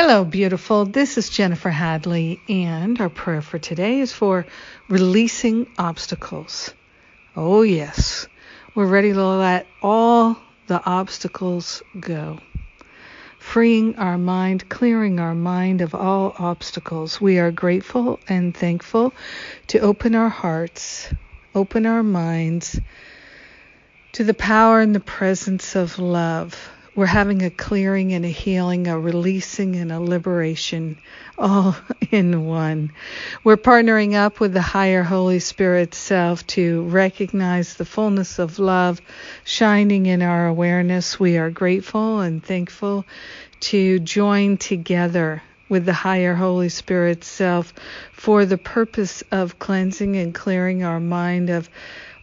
Hello, beautiful. This is Jennifer Hadley, and our prayer for today is for releasing obstacles. Oh, yes, we're ready to let all the obstacles go. Freeing our mind, clearing our mind of all obstacles. We are grateful and thankful to open our hearts, open our minds to the power and the presence of love we're having a clearing and a healing, a releasing and a liberation all in one. We're partnering up with the higher Holy Spirit self to recognize the fullness of love shining in our awareness. We are grateful and thankful to join together with the higher Holy Spirit self for the purpose of cleansing and clearing our mind of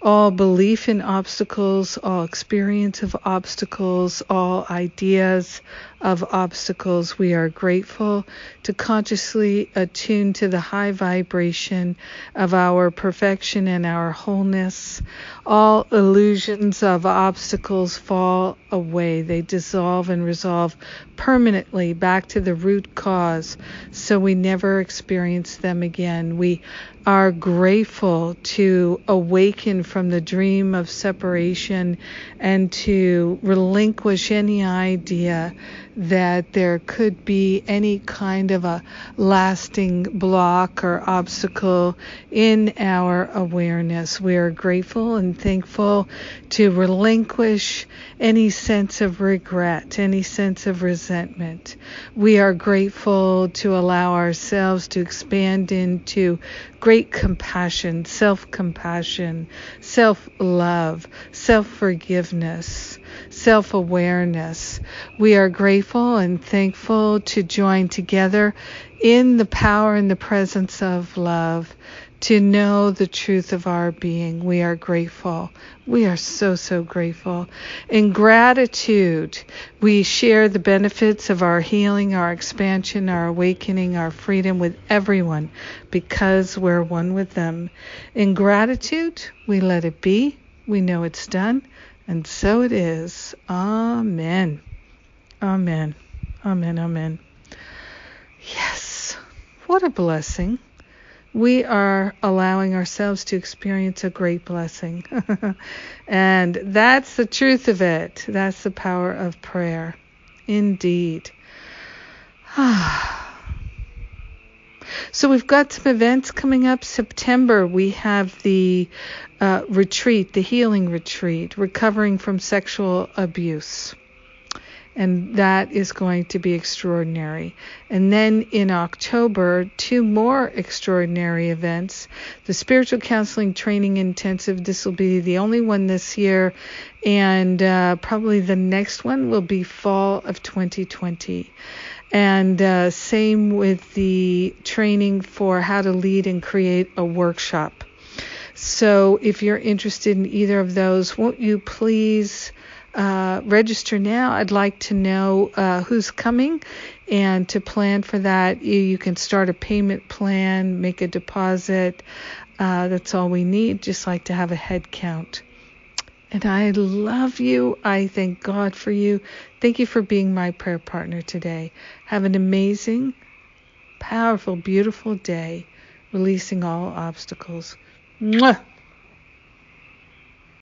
all belief in obstacles, all experience of obstacles, all ideas of obstacles. We are grateful to consciously attune to the high vibration of our perfection and our wholeness. All illusions of obstacles fall away, they dissolve and resolve permanently back to the root cause so we never experience them again. We are grateful to awaken from the dream of separation and to relinquish any idea that there could be any kind of a lasting block or obstacle in our awareness. We are grateful and thankful to relinquish any sense of regret, any sense of resentment. We are grateful to allow ourselves to expand into great compassion, self compassion, self love, self forgiveness self awareness. We are grateful and thankful to join together in the power and the presence of love to know the truth of our being. We are grateful. We are so, so grateful. In gratitude, we share the benefits of our healing, our expansion, our awakening, our freedom with everyone because we're one with them. In gratitude, we let it be. We know it's done. And so it is. Amen. Amen. Amen. Amen. Yes. What a blessing. We are allowing ourselves to experience a great blessing. and that's the truth of it. That's the power of prayer. Indeed. Ah. So we've got some events coming up. September, we have the uh, retreat, the healing retreat, recovering from sexual abuse. And that is going to be extraordinary. And then in October, two more extraordinary events. The Spiritual Counseling Training Intensive, this will be the only one this year. And uh, probably the next one will be fall of 2020. And uh, same with the training for how to lead and create a workshop. So if you're interested in either of those, won't you please uh, register now? I'd like to know uh, who's coming. And to plan for that, you, you, can start a payment plan, make a deposit. Uh, that's all we need, just like to have a head count. And I love you. I thank God for you. Thank you for being my prayer partner today. Have an amazing, powerful, beautiful day, releasing all obstacles. Mwah!